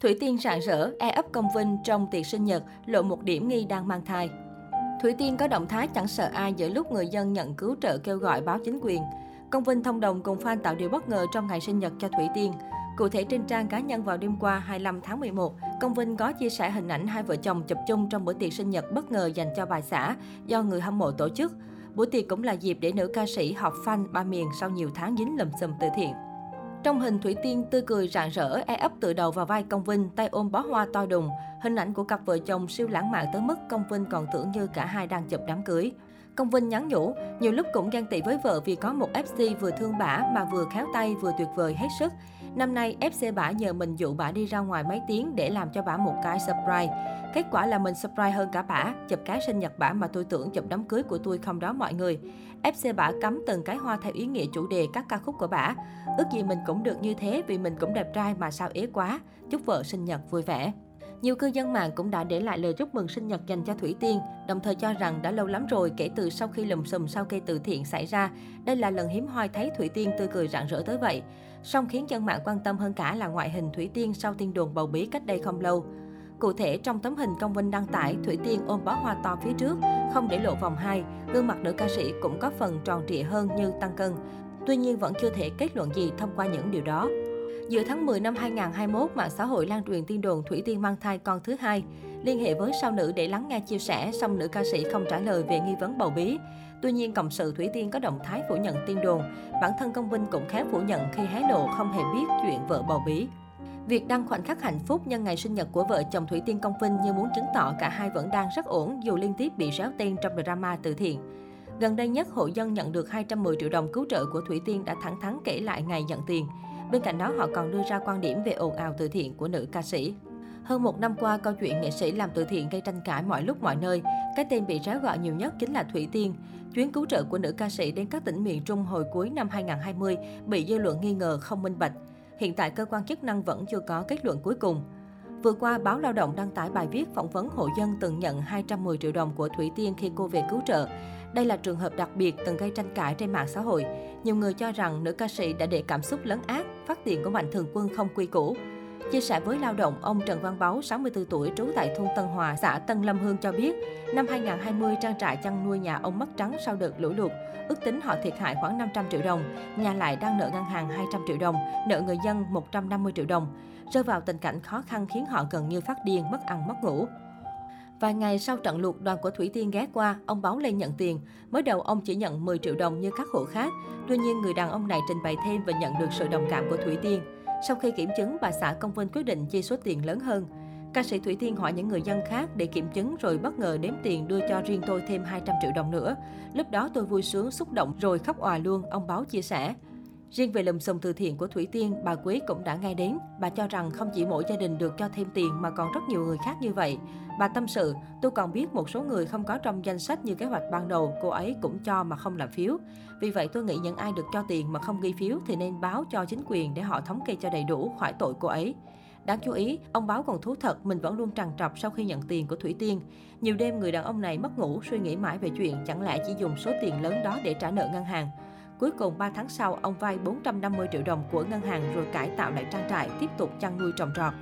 Thủy Tiên rạng rỡ, e ấp công vinh trong tiệc sinh nhật, lộ một điểm nghi đang mang thai. Thủy Tiên có động thái chẳng sợ ai giữa lúc người dân nhận cứu trợ kêu gọi báo chính quyền. Công Vinh thông đồng cùng fan tạo điều bất ngờ trong ngày sinh nhật cho Thủy Tiên. Cụ thể trên trang cá nhân vào đêm qua 25 tháng 11, Công Vinh có chia sẻ hình ảnh hai vợ chồng chụp chung trong bữa tiệc sinh nhật bất ngờ dành cho bà xã do người hâm mộ tổ chức. Buổi tiệc cũng là dịp để nữ ca sĩ họp fan ba miền sau nhiều tháng dính lùm xùm từ thiện. Trong hình Thủy Tiên tươi cười rạng rỡ, e ấp tự đầu vào vai Công Vinh, tay ôm bó hoa to đùng. Hình ảnh của cặp vợ chồng siêu lãng mạn tới mức Công Vinh còn tưởng như cả hai đang chụp đám cưới. Công Vinh nhắn nhủ, nhiều lúc cũng ghen tị với vợ vì có một FC vừa thương bả mà vừa khéo tay vừa tuyệt vời hết sức. Năm nay, FC bả nhờ mình dụ bả đi ra ngoài mấy tiếng để làm cho bả một cái surprise. Kết quả là mình surprise hơn cả bả, chụp cái sinh nhật bả mà tôi tưởng chụp đám cưới của tôi không đó mọi người. FC bả cắm từng cái hoa theo ý nghĩa chủ đề các ca khúc của bả. Ước gì mình cũng được như thế vì mình cũng đẹp trai mà sao ế quá. Chúc vợ sinh nhật vui vẻ. Nhiều cư dân mạng cũng đã để lại lời chúc mừng sinh nhật dành cho Thủy Tiên, đồng thời cho rằng đã lâu lắm rồi kể từ sau khi lùm xùm sau cây từ thiện xảy ra, đây là lần hiếm hoi thấy Thủy Tiên tươi cười rạng rỡ tới vậy. Song khiến dân mạng quan tâm hơn cả là ngoại hình Thủy Tiên sau tin đồn bầu bí cách đây không lâu. Cụ thể, trong tấm hình công vinh đăng tải, Thủy Tiên ôm bó hoa to phía trước, không để lộ vòng hai. Gương mặt nữ ca sĩ cũng có phần tròn trịa hơn như tăng cân. Tuy nhiên vẫn chưa thể kết luận gì thông qua những điều đó. Giữa tháng 10 năm 2021, mạng xã hội lan truyền tin đồn Thủy Tiên mang thai con thứ hai. Liên hệ với sao nữ để lắng nghe chia sẻ, song nữ ca sĩ không trả lời về nghi vấn bầu bí. Tuy nhiên, cộng sự Thủy Tiên có động thái phủ nhận tin đồn. Bản thân công vinh cũng khá phủ nhận khi hé lộ không hề biết chuyện vợ bầu bí. Việc đăng khoảnh khắc hạnh phúc nhân ngày sinh nhật của vợ chồng Thủy Tiên Công Vinh như muốn chứng tỏ cả hai vẫn đang rất ổn dù liên tiếp bị réo tên trong drama từ thiện. Gần đây nhất, hộ dân nhận được 210 triệu đồng cứu trợ của Thủy Tiên đã thẳng thắn kể lại ngày nhận tiền. Bên cạnh đó, họ còn đưa ra quan điểm về ồn ào từ thiện của nữ ca sĩ. Hơn một năm qua, câu chuyện nghệ sĩ làm từ thiện gây tranh cãi mọi lúc mọi nơi. Cái tên bị ráo gọi nhiều nhất chính là Thủy Tiên. Chuyến cứu trợ của nữ ca sĩ đến các tỉnh miền Trung hồi cuối năm 2020 bị dư luận nghi ngờ không minh bạch. Hiện tại, cơ quan chức năng vẫn chưa có kết luận cuối cùng. Vừa qua, báo Lao động đăng tải bài viết phỏng vấn hộ dân từng nhận 210 triệu đồng của Thủy Tiên khi cô về cứu trợ. Đây là trường hợp đặc biệt từng gây tranh cãi trên mạng xã hội. Nhiều người cho rằng nữ ca sĩ đã để cảm xúc lấn át, phát tiền của Mạnh Thường Quân không quy củ. Chia sẻ với lao động, ông Trần Văn Báu, 64 tuổi, trú tại thôn Tân Hòa, xã Tân Lâm Hương cho biết, năm 2020 trang trại chăn nuôi nhà ông mất trắng sau đợt lũ lụt. Ước tính họ thiệt hại khoảng 500 triệu đồng, nhà lại đang nợ ngân hàng 200 triệu đồng, nợ người dân 150 triệu đồng. Rơi vào tình cảnh khó khăn khiến họ gần như phát điên, mất ăn mất ngủ. Vài ngày sau trận lụt, đoàn của Thủy Tiên ghé qua, ông báo lên nhận tiền. Mới đầu ông chỉ nhận 10 triệu đồng như các hộ khác. Tuy nhiên, người đàn ông này trình bày thêm và nhận được sự đồng cảm của Thủy Tiên. Sau khi kiểm chứng, bà xã Công Vinh quyết định chi số tiền lớn hơn. Ca sĩ Thủy Tiên hỏi những người dân khác để kiểm chứng rồi bất ngờ đếm tiền đưa cho riêng tôi thêm 200 triệu đồng nữa. Lúc đó tôi vui sướng, xúc động rồi khóc òa luôn, ông báo chia sẻ. Riêng về lùm xùm từ thiện của Thủy Tiên, bà Quý cũng đã nghe đến. Bà cho rằng không chỉ mỗi gia đình được cho thêm tiền mà còn rất nhiều người khác như vậy. Bà tâm sự, tôi còn biết một số người không có trong danh sách như kế hoạch ban đầu, cô ấy cũng cho mà không làm phiếu. Vì vậy tôi nghĩ những ai được cho tiền mà không ghi phiếu thì nên báo cho chính quyền để họ thống kê cho đầy đủ khỏi tội cô ấy. Đáng chú ý, ông báo còn thú thật mình vẫn luôn trằn trọc sau khi nhận tiền của Thủy Tiên. Nhiều đêm người đàn ông này mất ngủ suy nghĩ mãi về chuyện chẳng lẽ chỉ dùng số tiền lớn đó để trả nợ ngân hàng. Cuối cùng 3 tháng sau, ông vay 450 triệu đồng của ngân hàng rồi cải tạo lại trang trại, tiếp tục chăn nuôi trồng trọt.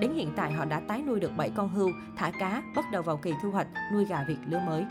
Đến hiện tại họ đã tái nuôi được 7 con hươu, thả cá, bắt đầu vào kỳ thu hoạch, nuôi gà vịt lứa mới.